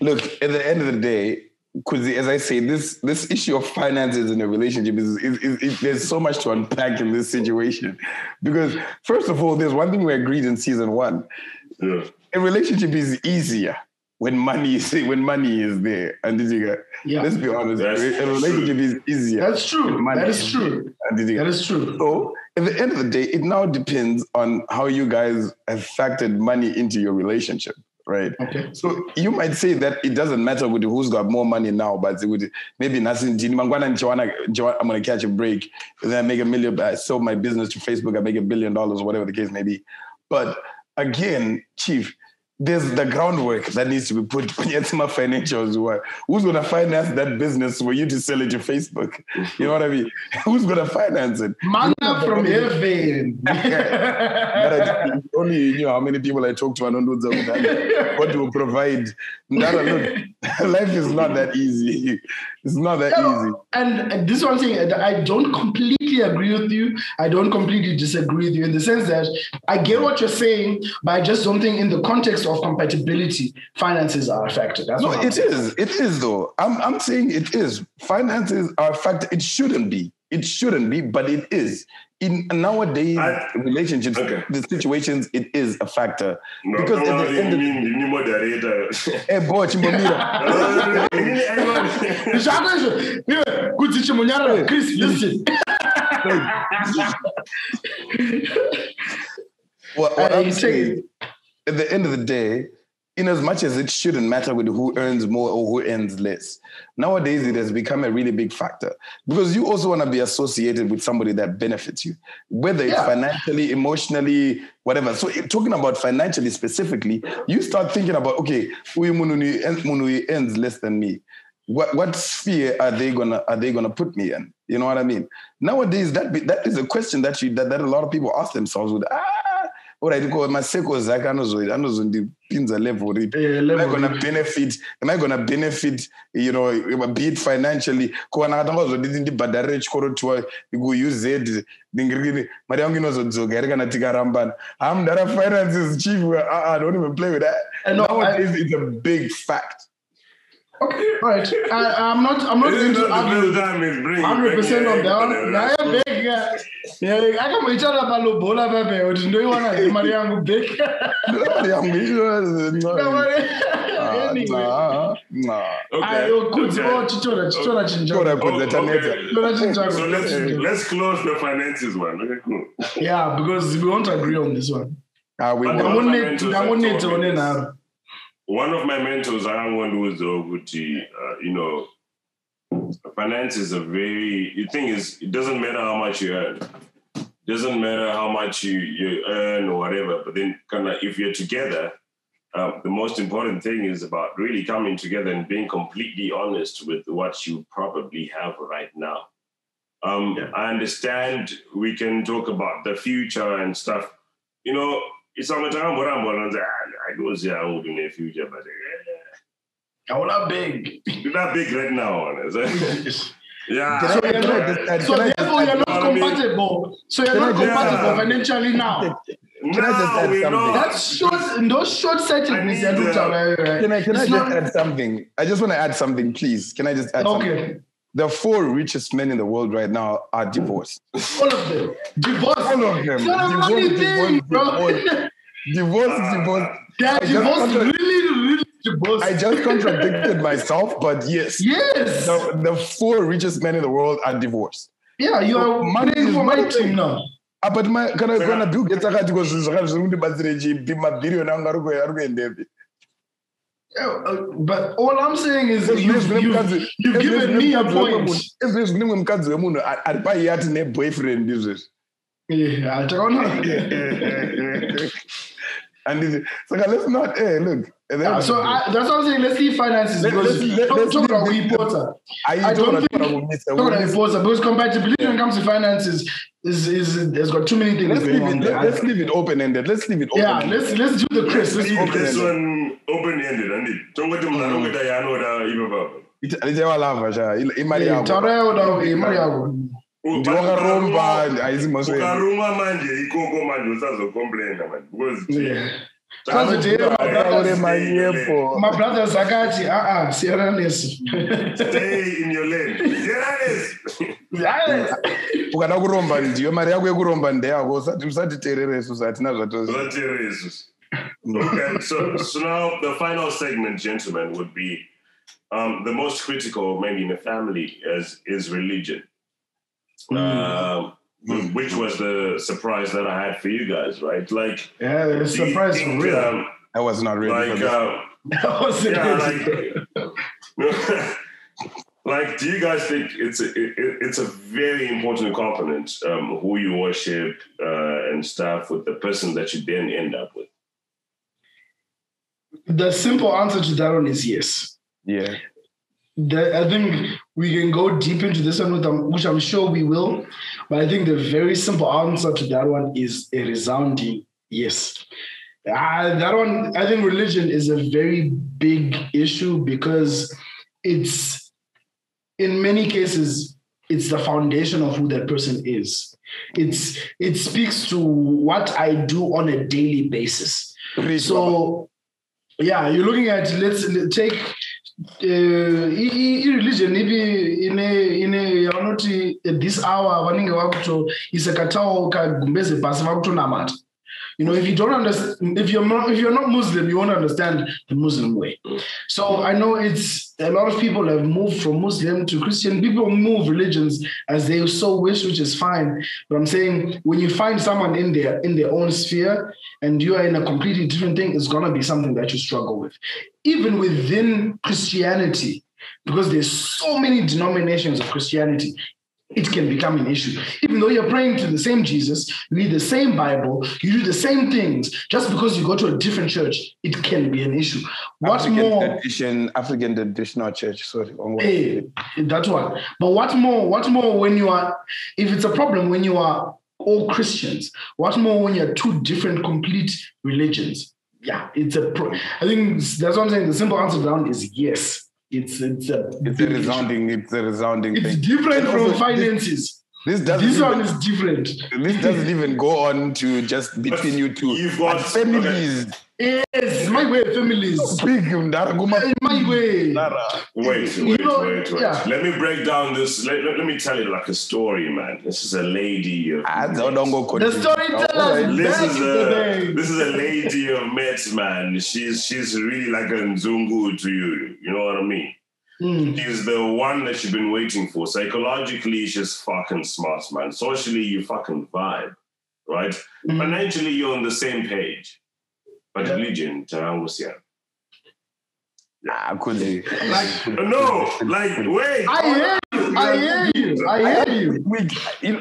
Look, at the end of the day, because as I say, this this issue of finances in a relationship is, is, is, is, there's so much to unpack in this situation. Because first of all, there's one thing we agreed in season one. Yeah. A relationship is easier when money is when money is there. And did you get, yeah. let's be honest, That's a relationship true. is easier. That's true. That is true. That is true. So at the end of the day, it now depends on how you guys have factored money into your relationship right? Okay. So you might say that it doesn't matter with who's got more money now, but it would maybe nothing. I'm gonna catch a break, and then I make a million. I sell my business to Facebook, I make a billion dollars, whatever the case may be. But again, Chief, there's the groundwork that needs to be put when you my financials. Who's going to finance that business for you to sell it to Facebook? You know what I mean? Who's going to finance it? Manna from heaven. only you know how many people I talk to and don't what will provide. Look, life is not that easy. It's not that easy. And this one thing, I don't completely agree with you. I don't completely disagree with you in the sense that I get what you're saying, but I just don't think in the context of compatibility, finances are affected. That's no, it saying. is. It is though. I'm I'm saying it is. Finances are a affected. It shouldn't be. It shouldn't be, but it is. In nowadays I, relationships, okay. the situations, it is a factor. No, because no, at the end of the moderator. Eh, boy, chimbomira. Kuti chimunyara, Chris, listen. what, what I'm saying, at the end of the day, in as much as it shouldn't matter with who earns more or who earns less, nowadays it has become a really big factor because you also want to be associated with somebody that benefits you, whether it's financially, emotionally, whatever. So talking about financially specifically, you start thinking about okay, who earns less than me. What what sphere are they gonna are they gonna put me in? You know what I mean? Nowadays, that be, that is a question that you that, that a lot of people ask themselves with ah alright ko masecos ake anozondipinza level ripi am I gonna benefit? Am I gonna benefit? You know, be it financially. Kuwana katangozoditi ndibhadharire chikoro tiwa kuUZ ndingirikiri mari yangu inozodzoka here kana tikarambana. I'm data finances chief. Uh, don't even play with that. I know, Nowadays, it's a big fact. Okay, all right. I, I'm not. I'm not going This is to not the argue time he's bringing hundred percent on that one. the- Naye big, yeah. Yeah, akamuitana palobola pepe kuti ndoiwana he mari yangu big. Mari yangu ino- Anyway. Nah, nah. Okay, Ayo kudzi okay. oh chitora chitora Chikora chinjako. kudza Oh, chanetsa. okay. Chitora chinjako. So let's let's close the finances one. Okay, cool. Yeah, because we won't agree on this one. Ah, we But won't. one of my Ndakunetsa mentors have told ndakunetsa me one this. One of my mentors, akangondiudzawo kuti, uh, you know, finance is a very. The thing is, it doesn't matter how much you earn. Doesn't matter how much you, you earn or whatever. But then, kind of, if you're together, um, the most important thing is about really coming together and being completely honest with what you probably have right now. Um, Yeah. I understand we can talk about the future and stuff. You know, it's on the time what I'm going to I go say I will in the future, but eh, I wanna big. you're not big right now, honest. yeah. Can So you're not, just so can I just therefore you're not I mean- compatible. So you're not compatible Yeah. financially now. Can I just now add we something? know. That's short. Those short-sightedness. I need, you're not- right, right. Can I, can I just not- add something? I just want to add something, please. Can I just add something? Okay, The four richest men in the world right now are divorced. all of them. Divorce. All of them. It's not a funny Divorce, thing, divorce, bro. divorce. Divorce, divorce. They're I just contra- Really, really divorced. I just contradicted myself, but yes. yes. The, the four richest men in the world are divorced. Yeah, you are Money playing is for my money. team now. Ah, but my, kana Saka- kana Bill Gates akati ko zvinhu zvakati zviri kundibatsire chipi mabhiriyoni anga ari ku- ari kuendepi Yeah, but all I'm saying is Ezvinezvi you've, zvine you've, mukadzi- you've given me a mukadzi wemwe point. munhu- ezvinezvi zvine mumwe mukadzi wemunhu ari ari paiye ati neboyfriend izvezvi Yeah, takaona. and it- saka let's not eh look Yeah, so I, that's what I'm saying. Let's leave finances Let- because let's- let- talk, let's talk about the- reporter. I I don't don't think- want to Talk about reporter because compatibility when it comes to finances is is has got too many things Let's going leave on it. there. Let, us leave it open ended. Let's leave it open. yeah, let's let's do the Chris. Let's do Leave this one open ended, and it. Don't go to my don't go to Yano, even Baba. Ichavalava sha imari Yako. taura yako na mari yako. Ndiwakaromba haisi moswe. manje ikoko manje usazocomplaina man because Yeah. Sazotera Ataure mabrothers akati ah ah siyana nesu. stay in your lane Yes. Yeah. Ukada kuromba ndiyo mari yako yekuromba ndeyako usatitereresu satina zvatozi. Okay, so so now the final segment, gentlemen, would be um, the most critical, maybe in a family, is is religion. Um, which was the surprise that I had for you guys, right? Like, Yeah, do you surprise for real. um, I was not ready for like, this. uh, That was yeah, like, like, do you guys think it's a it, it's a very important component um, who you worship uh, and stuff with the person that you then end up with? The simple answer to that one is yes. Yeah. I think we can go deep into this one, with them, which I'm sure we will. But I think the very simple answer to that one is a resounding yes. Uh, that one, I think religion is a very big issue because it's, in many cases, it's the foundation of who that person is. It's it speaks to what I do on a daily basis. So, yeah, you're looking at let's let- take i-religion ipi ine ine yavanoti at this hour vanenge vakuto isekatawo kagumbeze pasi vakutonamata you know if you don't understand if you're not if you're not muslim you won't understand the muslim way. So i know it's a lot of people have moved from muslim to christian. People move religions as they so wish which is fine. But i'm saying when you find someone in their in their own sphere and you are in a completely different thing it's to be something that you struggle with. Even within christianity because there's so many denominations of christianity it can become an issue. Even though you're praying to the same Jesus, you read the same Bible, you do the same things, just because you go to a different church, it can be an issue. What African more? tradition, African traditional church. Sorry. Hey, that one. But what more? What more when you are, if it's a problem when you are all Christians. What more when you're two different, complete religions? Yeah, it's a pro. I think that's what I'm saying. The simple answer down is yes. It's it's a It's a resounding, it's a resounding it's thing. different And from finances. This doesn't This even, one is different. this doesn't even go on to just between you two. You've got- But families, Yes, my way, families. big Ndara, Guma- In my way. Ndara. Wait, You wait, know, wait, wait. yeah. Let me break down this. Let, let, let me tell you like a story, man. This is a lady. Of Ah, don't don't go The storyteller this is the a this is a lady of Mets, man. She's she's really like a Nzungu to you. You know what I mean? Mm. She's the one that you've been waiting for. Psychologically, she's fucking smart, man. Socially, you fucking vibe, right? Mhm. Financially, you're on the same page. But Yeah. religion, Jangangusia. Ah, couldn't. No, like wait. I hear you. I hear you. I hear you. We,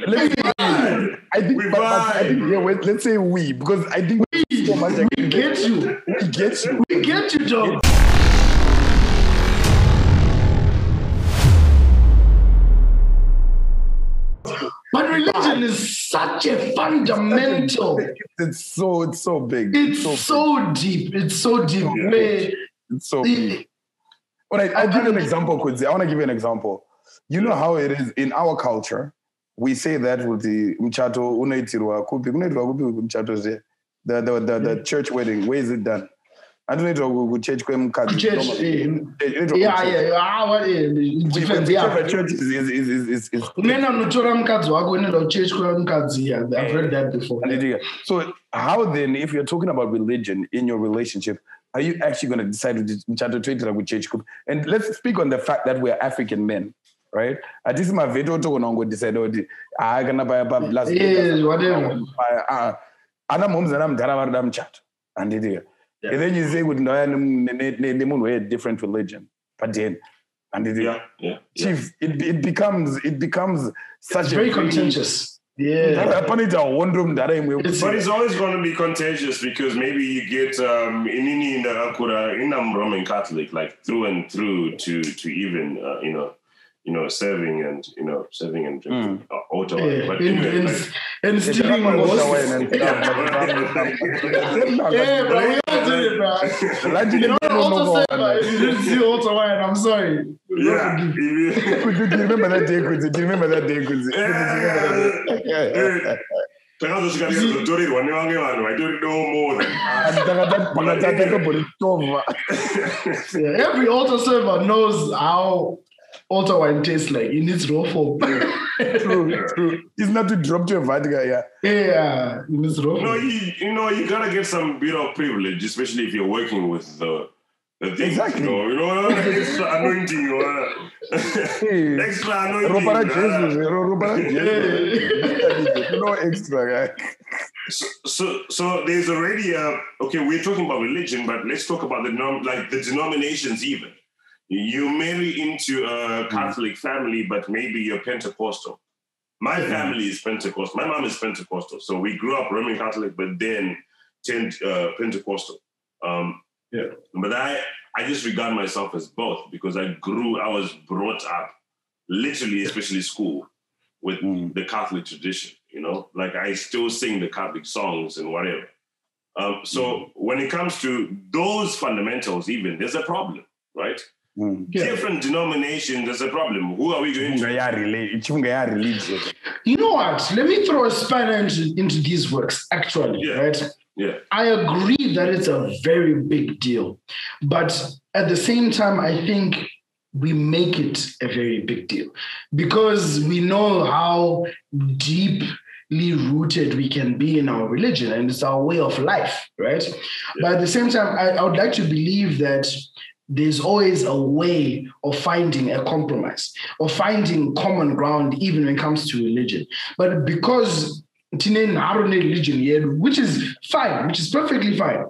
let me say, I think, We but, but I think, yeah, wait, let's say we, because I think we, so much I We can get you. We get you. We get you, Joe. But religion is such a fundamental. It's so, it's so big. It's so, so deep. It's so deep. It's so big. All right, I'll give you an example, Quincy. I want to give you an example. You know how it is in our culture. We say that with the mchato unaitirwa kupi kunoitirwa kupi mchato the the the, the mm. church wedding. Where is it done? Andinoitwa kuchurch kwemukadzi. church, eh, Inoitwa yeah, kuchurch. yeah, ah, what, eh, it depends, Whichever yeah. church is is is is, is, is Unena unotora mukadzi wako unoenda kuchechi kwemukadzi yeah i've read that before And it- So how then, if you're talking about religion in your relationship, are you actually going to decide to mchato toitira kuchechi kupi? And let's speak on the fact that we're African men, right? Atisi maveto otokona kungodecide kuti ah kana paya pa last Yes, whatever. ah ana mhomuzana mudhara varida muchato handiti Yeah. and then you say kuti ndauya nem- ne- ne- nemunhu we different religion but then and Yeah, yeah. yeah. chief it, it becomes it becomes such it's a very contentious yeah panoita hondo mudhara imwe It's- But it's always going to be contagious because maybe you get um, inini ndakakura in I'm Roman Catholic, like through and through to to even uh, you know you know serving and you know serving and drinking uh, altar. yeah But and, anyway, and, like, and stealing horses. yeah bro we all do it bro. You know also say but if you didn't see altar wine I'm sorry. Yeah. Could you, do you remember that day, Quincy? Do you remember that day, Quincy? Eh, takazosvika ndikazotorerwa nevamwe vanhu i don't know more Yeah, every altar server knows how altar wine tastes like in its raw form True, true. It's not to drop to a vodka, yeah. yeah in its raw No, form you you know you gotta get some bit of privilege, especially if you're working with the the things. Exactly. You know, you know extra anointing. You know, Hey. extra anointing. Ropa ra uh, Jesus, ro- ropa Jesus. No extra, guy. so, so so there's already a okay. We're talking about religion, but let's talk about the nom like the denominations even. You marry into a Catholic family, but maybe you're Pentecostal. My family is Pentecostal. My mom is Pentecostal, so we grew up Roman Catholic, but then turned uh, Pentecostal. Um, Yeah. But I, I just regard myself as both because I grew, I was brought up, literally, especially school, with Mm. the Catholic tradition. You know, like I still sing the Catholic songs and whatever. Um, so when it comes to those fundamentals, even there's a problem, right? Mm. Yeah. Different denomination, there's a problem. Who are we going to? Chifunga ya rela- chifunga ya religion. You know what? Let me throw a spanner into, into these works, actually, Yeah. right? Yeah. I agree that it's a very big deal. But at the same time, I think we make it a very big deal because we know how deeply rooted we can be in our religion and it's our way of life, right? But at the same time, I, I would like to believe that there's always a way of finding a compromise or finding common ground even when it comes to religion. But because tine nharo religion yedu, which is fine, which is perfectly fine.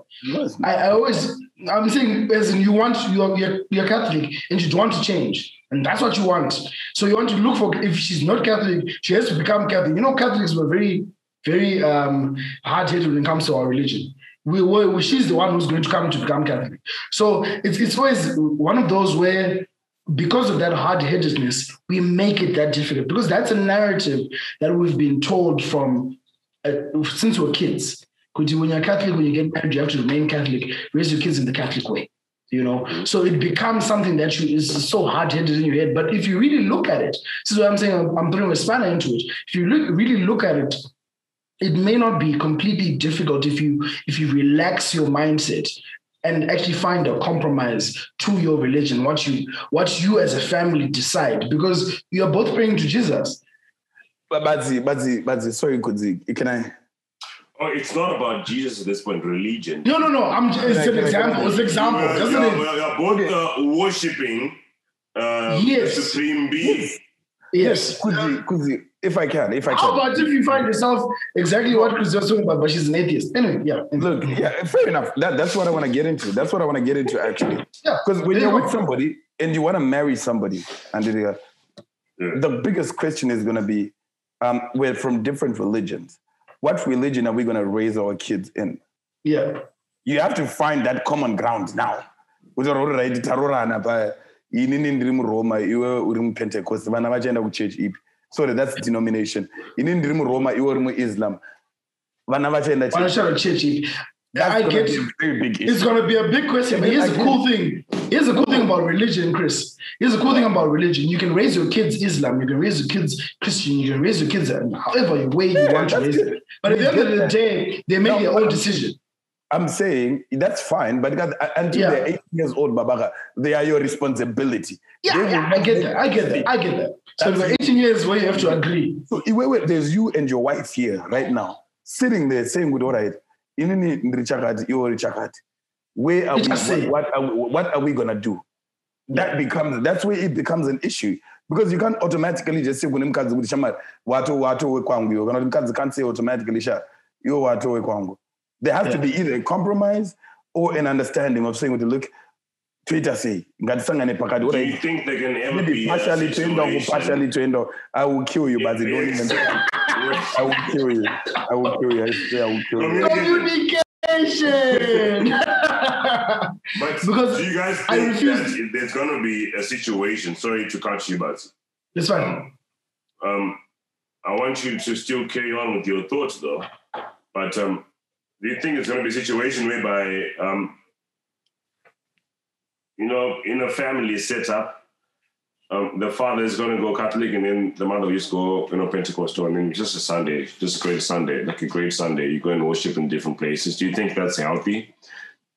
I, I always I'm saying as in you want you're, you're you're Catholic and you want to change. And that's what you want. So you want to look for if she's not Catholic, she has to become Catholic. You know, Catholics were very, very um, hard-headed when it comes to our religion. We were she's the one who's going to come to become Catholic. So it's it's always one of those where because of that hard-headedness, we make it that difficult because that's a narrative that we've been told from uh, since we're kids. Because when you're Catholic, when you get married, you have to remain Catholic, raise your kids in the Catholic way. You know, so it becomes something that you is so hard-headed in your head. But if you really look at it, this is what I'm saying. I'm, I'm throwing a spanner into it. If you look, really look at it, it may not be completely difficult if you if you relax your mindset and actually find a compromise to your religion, what you what you as a family decide, because you are both praying to Jesus. But Badzi, Badzi, Badzi, sorry, Kudzi, can I? Oh, it's not about Jesus at this point, religion. No, no, no. I'm just, it's an I- can I- example. It's an example, You're, doesn't you're, it? you're both uh, worshipping uh, Yes. the supreme being. Yes. Kudzi, Kudzi, if I can, if I can. How can. about if you find yourself exactly what Chris was talking about, but she's an atheist? Anyway, yeah. Look, yeah, fair enough. That, that's what I want to get into. That's what I want to get into actually. Yeah. Because when you're with somebody and you want to marry somebody, and they Yeah. the biggest question is going to be, um, we're from different religions. What religion are we going to raise our kids in? Yeah. You have to find that common ground now. Kuti uri right, tarorana pa inini ndiri muroma iwe uri mupentecost vana vachaenda kuchurch ipi sorry that's denomination inini ndiri muroma iwe uri muislam vana vachaenda Wanna church shout a church? That's I get be you. a very big It's gonna be a big question, but here's I the cool thing. Here's the cool thing about religion, Chris. Here's the cool thing about religion. You can raise your kids Islam, you can raise your kids Christian, you can raise your kids however way you Yeah, want to raise good. them. But at the end of the day, they make No, their own decision. I'm saying that's fine, but God, uh, until Yeah. they're 18 years old, Babaga, they are your responsibility. Yeah, yeah, I get that. I get that. I get that. So That's- for 18 years where you have to agree. So wait, wait, there's you and your wife here right now, sitting there saying, "Good, all right, inini ndiri chakati, iwe. Where are we? What, what are we, what are we gonna do? That becomes that's where it becomes an issue because you can't automatically just say kune mukadzi kuti shamari wato wato wekwangu iwe kana kuti mukadzi can't say automatically sha iwe wato wekwangu. There has to be either a compromise or an understanding of saying, "Look, Twitter say ngatisangane Do you think there can ever maybe be a partially to end or partially to end or I will kill you, but they don't even. I will kill you. I will kill you. I swear I will kill you. Communication. But Because do you guys I think refuse- that there's going to be a situation? Sorry to cut you, but it's fine. um, I want you to still carry on with your thoughts, though. But um, do you think it's going to be a situation whereby, um, you know, in a family setup, um, the father is going to go Catholic and then the mother will just go, you know, Pentecostal, and then just a Sunday, just a great Sunday, like a great Sunday, you go and worship in different places. Do you think that's healthy?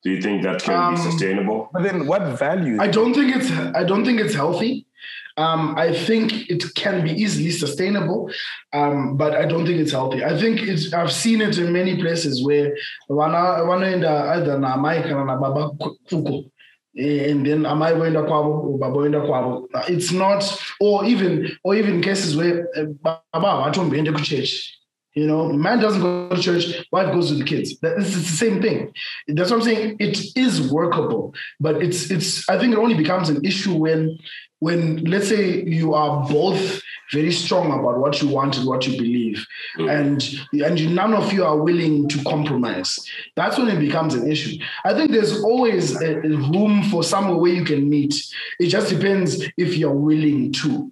Do you think that can be Um, sustainable? But then, what value? I don't think it's I don't think it's healthy. Um, I think it can be easily sustainable, um, but I don't think it's healthy. I think it's I've seen it in many places where wana wanaenda either na amai kana na baba ku- kuko. Eh, And then amai wenda kwabo or baba wenda kwabo. It's not, or even or even cases where uh, baba watombi ende ku church. You know, man doesn't go to church, wife goes with the kids. Is the same thing. That's what I'm saying. It is workable, but it's it's. I think it only becomes an issue when when let's say you are both very strong about what you want and what you believe, Mm. and and none of you are willing to compromise. That's when it becomes an issue. I think there's always a, a room for somewhere where you can meet. It just depends if you're willing to.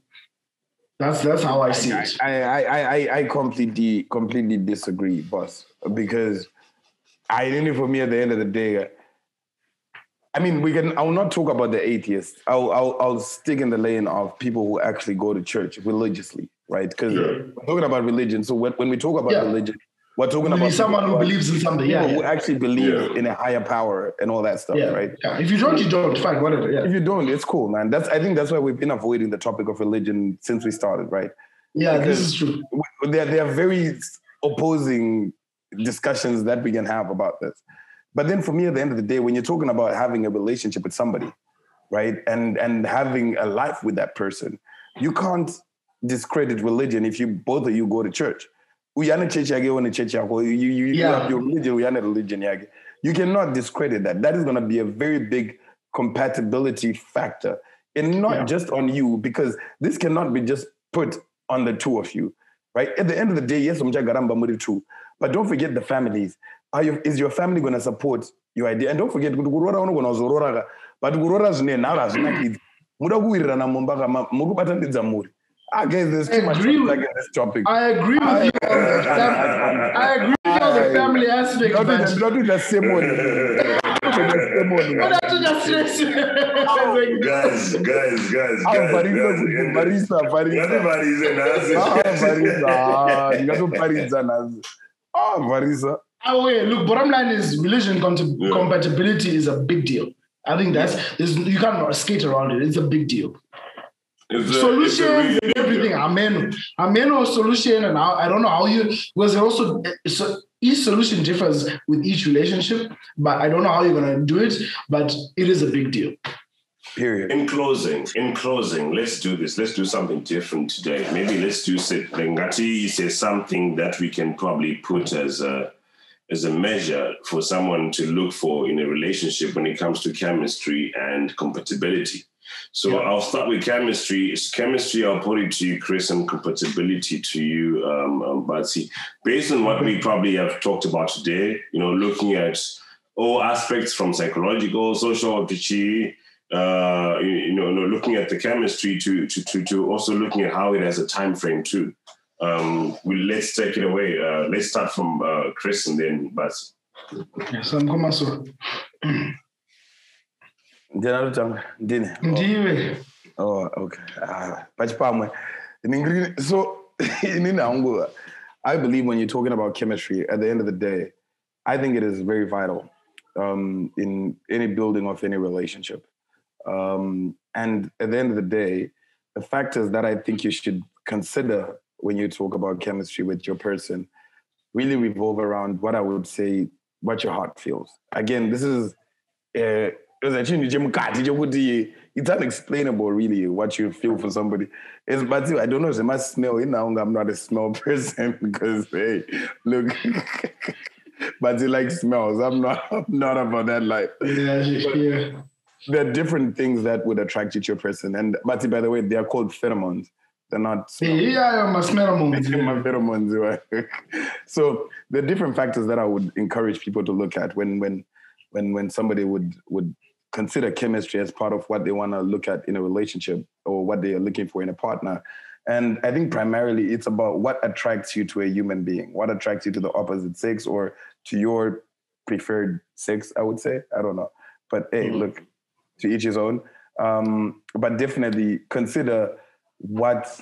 That's that's how I see it. I, I, I, I- I completely, completely disagree, boss. Because I really, for me, at the end of the day, I mean, we can. I will not talk about the atheists. I'll, I'll, I'll stick in the lane of people who actually go to church religiously, right? Because Yeah. we're talking about religion. So when, when we talk about Yeah. religion, we're talking about someone who believes in something. Yeah, who actually believe in a higher power and all that stuff, right? yeah. If you don't, you don't. Fine, whatever. Yeah. If you don't, it's cool, man. That's I think that's why we've been avoiding the topic of religion since we started, right? Yeah, this is true. there, there are very opposing discussions that we can have about this. But then for me, at the end of the day, when you're talking about having a relationship with somebody, right, and and having a life with that person, you can't discredit religion if you both of you go to church. Uyana church yake, uyana church yako. You, you, you Yeah. have your religion, uyana religion. You cannot discredit that. That is going to be a very big compatibility factor. And not Yeah. just on you, because this cannot be just put on the two of you right? At the end of the day, yes, umjagaramba muri true, but don't forget the families. Are you, is your family going to support your idea? And don't forget, kuti kurora unogona kuzorora ka, but kurora zvine nharo hazvina kids. muda kuwirirana mumba kama muri kubatanidza muri Ah, guys, there's too I much agree with- unpack in this topic. I agree with you on the fam- I agree with you on the family aspect, but ndinotoita semoni semoni but I to just stress. guys, guys, guys, Ah, guys, guys. kuti Varisa, Varisa. Everybody's in Ah, us. Varisa. Ndingatoparidza nazi. Varisa. Oh, yeah, look, bottom line is religion cont- Yeah. compatibility is a big deal. I think that's there's, you can't skate around it. It's a big deal. It's a- it's a really and everything. Amen. Amen or solution, and I, I don't know how you because it also eh, so each solution differs with each relationship, but I don't know how you're gonna do it. But it is a big deal. Period. In closing, in closing, let's do this. Let's do something different today. Maybe let's do say Ngati says something that we can probably put as a as a measure for someone to look for in a relationship when it comes to chemistry and compatibility. So I'll start with chemistry. It's chemistry, I'll put it to you, Chris, and compatibility to you, um, um, Batsy. Based on what we probably have talked about today, you know, looking at all aspects from psychological, social, pitchy, uh, you, you know, looking at the chemistry to, to to to also looking at how it has a time frame too. Um, we, let's take it away. Uh, let's start from uh, Chris and then Bats. So I'm coming so ndinatotanga ndine ndiwe oh. okay. Ah, pachipamwe Ndingiri- so inini hangu i believe when you're talking about chemistry at the end of the day i think it is very vital um, in any building of any relationship. Um, and at the end of the day the factors that i think you should consider when you talk about chemistry with your person really revolve around what i would say what your heart feels. Again this is uh, a it's unexplainable really what you feel for somebody. It's, but i don't know if it must smell. Know i'm not a smell person because hey look but he likes smells. I'm not i'm not about that life. Yeah, yeah. there are different things that would attract you to your person. And but by the way they are called pheromones they're not. Yeah, I must smell a pheromones. so the different factors that I would encourage people to look at when when when when somebody would would consider chemistry as part of what they want to look at in a relationship or what they are looking for in a partner. And I think primarily it's about what attracts you to a human being, what attracts you to the opposite sex or to your preferred sex, I would say. I don't know. But hey, Mhm. look, to each his own. Um, but definitely consider what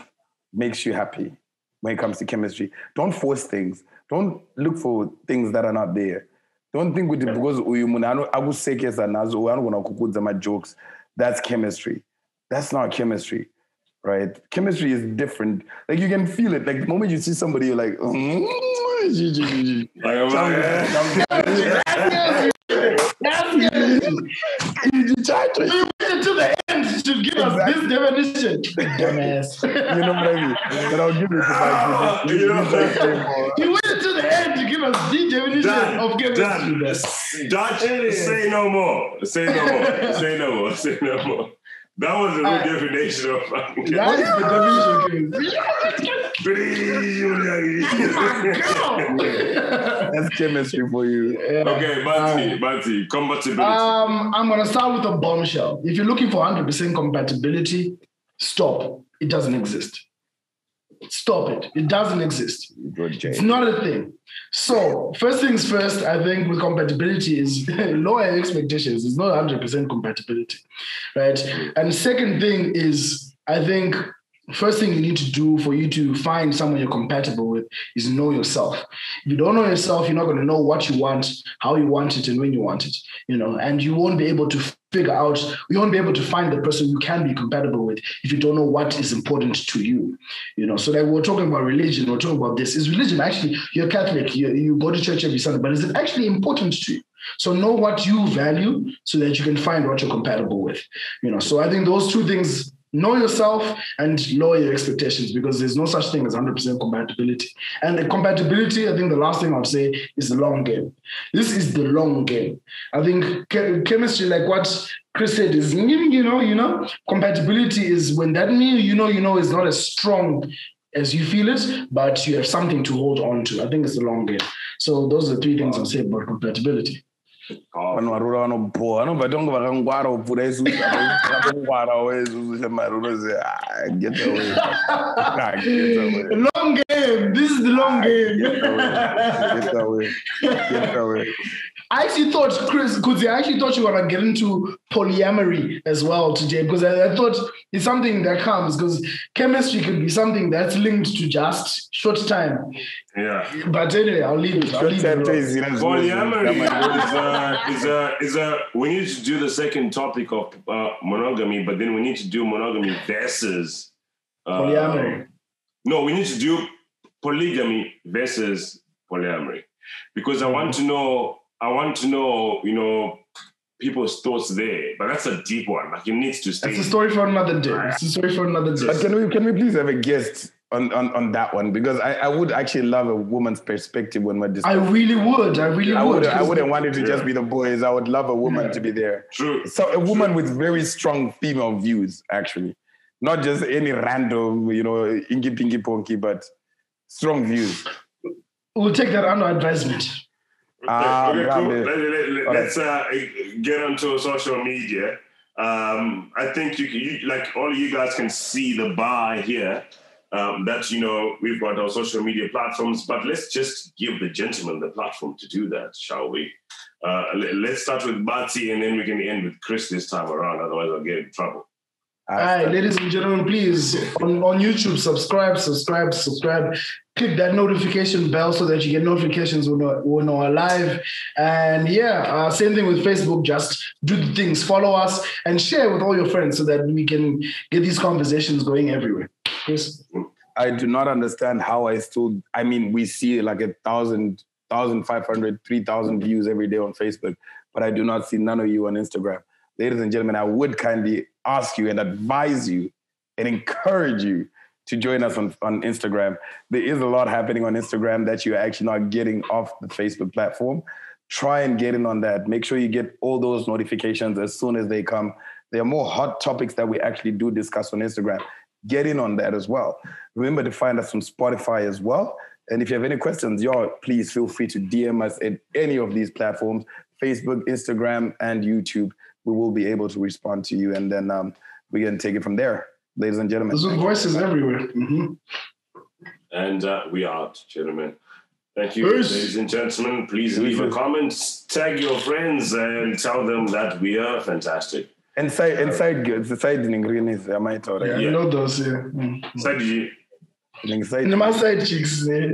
makes you happy when it comes to chemistry. Don't force things. Don't look for things that are not there. Don't think with because uyu munhu ano- akusekesa nazo uyu anogona kukudza majokes. That's chemistry. That's not chemistry. Right? Chemistry is different. Like you can feel it. Like the moment you see somebody, you're like, mm, You to the end to give us this definition. Dumbass. you know what I mean? But I'll give it to my you know, You waited to the end to give us the definition Done. of chemistry. Done. Dutch, say no more. Say no more. Say no more. Say no more. That was a real Uh, definition of fucking That is the definition of chemistry. That's chemistry for you. okay, Bati, Bati, compatibility. Um, I'm gonna start with a bombshell. If you're looking for 100% compatibility, stop. It doesn't exist. Stop it. It doesn't exist. It's not a thing. So, first things first, I think with compatibility is lower expectations. It's not 100% compatibility, right? And second thing is, I think first thing you need to do for you to find someone you're compatible with is know yourself. If you don't know yourself, you're not going to know what you want, how you want it, and when you want it, you know, and you won't be able to figure out, you won't be able to find the person you can be compatible with if you don't know what is important to you, you know. So, like, we're talking about religion, we're talking about this. Is religion actually, you're Catholic, you, you go to church every Sunday, but is it actually important to you? So know what you value so that you can find what you're compatible with. You know, so I think those two things know yourself and lower your expectations because there's no such thing as 100% compatibility. And the compatibility, I think the last thing I'll say is the long game. This is the long game. I think che- chemistry, like what Chris said, is you know, you know, compatibility is when that means you know, you know, is not as strong as you feel it, but you have something to hold on to. I think it's the long game. So those are the three things I'll say about compatibility. Vanhu varura vanoboha vanobva tonge vakangwara kupfuura isusu vakangwarawo isusu shamari unoziva "Ah, get away. Ah, get away. Long game. This is the long game. Get away get away I actually thought, Chris, because I actually thought you were going to get into polyamory as well today, because I, I thought it's something that comes, because chemistry could be something that's linked to just short time. yeah. But anyway, I'll leave it. I'll leave it. alone. Polyamory is a, is a is a we need to do the second topic of uh, monogamy, but then we need to do monogamy versus uh, Polyamory. No, we need to do polygamy versus polyamory because I want to know. I want to know, you know, people's thoughts there. But that's a deep one. Like it needs to stay. It's a story for another day. It's a story for another day. But can we can we please have a guest on, on, on that one? Because I, I would actually love a woman's perspective when we're discussing. I really would. I really I, would. would, I 'cause wouldn't want it to just be the boys. I would love a woman Yeah. to be there. True. So a woman with very strong female views, actually, not just any random, you know, inky pinky ponky, but strong views. We'll take that under advisement. Ah, okay, cool. Rambe. Let, us uh, get onto social media. Um, I think you, can- you like all of you guys can see the bar here. Um, that you know we've got our social media platforms, but let's just give the gentleman the platform to do that, shall we? Uh, let, let's start with Batsy and then we can end with Chris this time around. Otherwise, I'll get in trouble. All right, ladies and gentlemen, please on, on YouTube, subscribe, subscribe, subscribe. Click that notification bell so that you get notifications when when we're live. And yeah, uh, same thing with Facebook. Just do the things, follow us, and share with all your friends so that we can get these conversations going everywhere. Chris? I do not understand how I still. I mean, we see like a thousand, thousand five hundred, three thousand views every day on Facebook, but I do not see none of you on Instagram. Ladies and gentlemen, I would kindly ask you and advise you and encourage you to join us on, on Instagram. There is a lot happening on Instagram that you're actually not getting off the Facebook platform. Try and get in on that. Make sure you get all those notifications as soon as they come. There are more hot topics that we actually do discuss on Instagram. Get in on that as well. Remember to find us on Spotify as well. And if you have any questions, y'all, please feel free to DM us at any of these platforms Facebook, Instagram, and YouTube. We will be able to respond to you and then um, we can take it from there, ladies and gentlemen. Zoom voices everywhere. Mhm. And uh, we are out, gentlemen. Thank you, Peace. ladies and gentlemen. Please leave a comment, tag your friends, and tell them that we are fantastic. Inside, inside, inside in green is am I told? Yeah, I Yeah. know those. Yeah. Mm. Side G. Inside. And my side chicks. eh.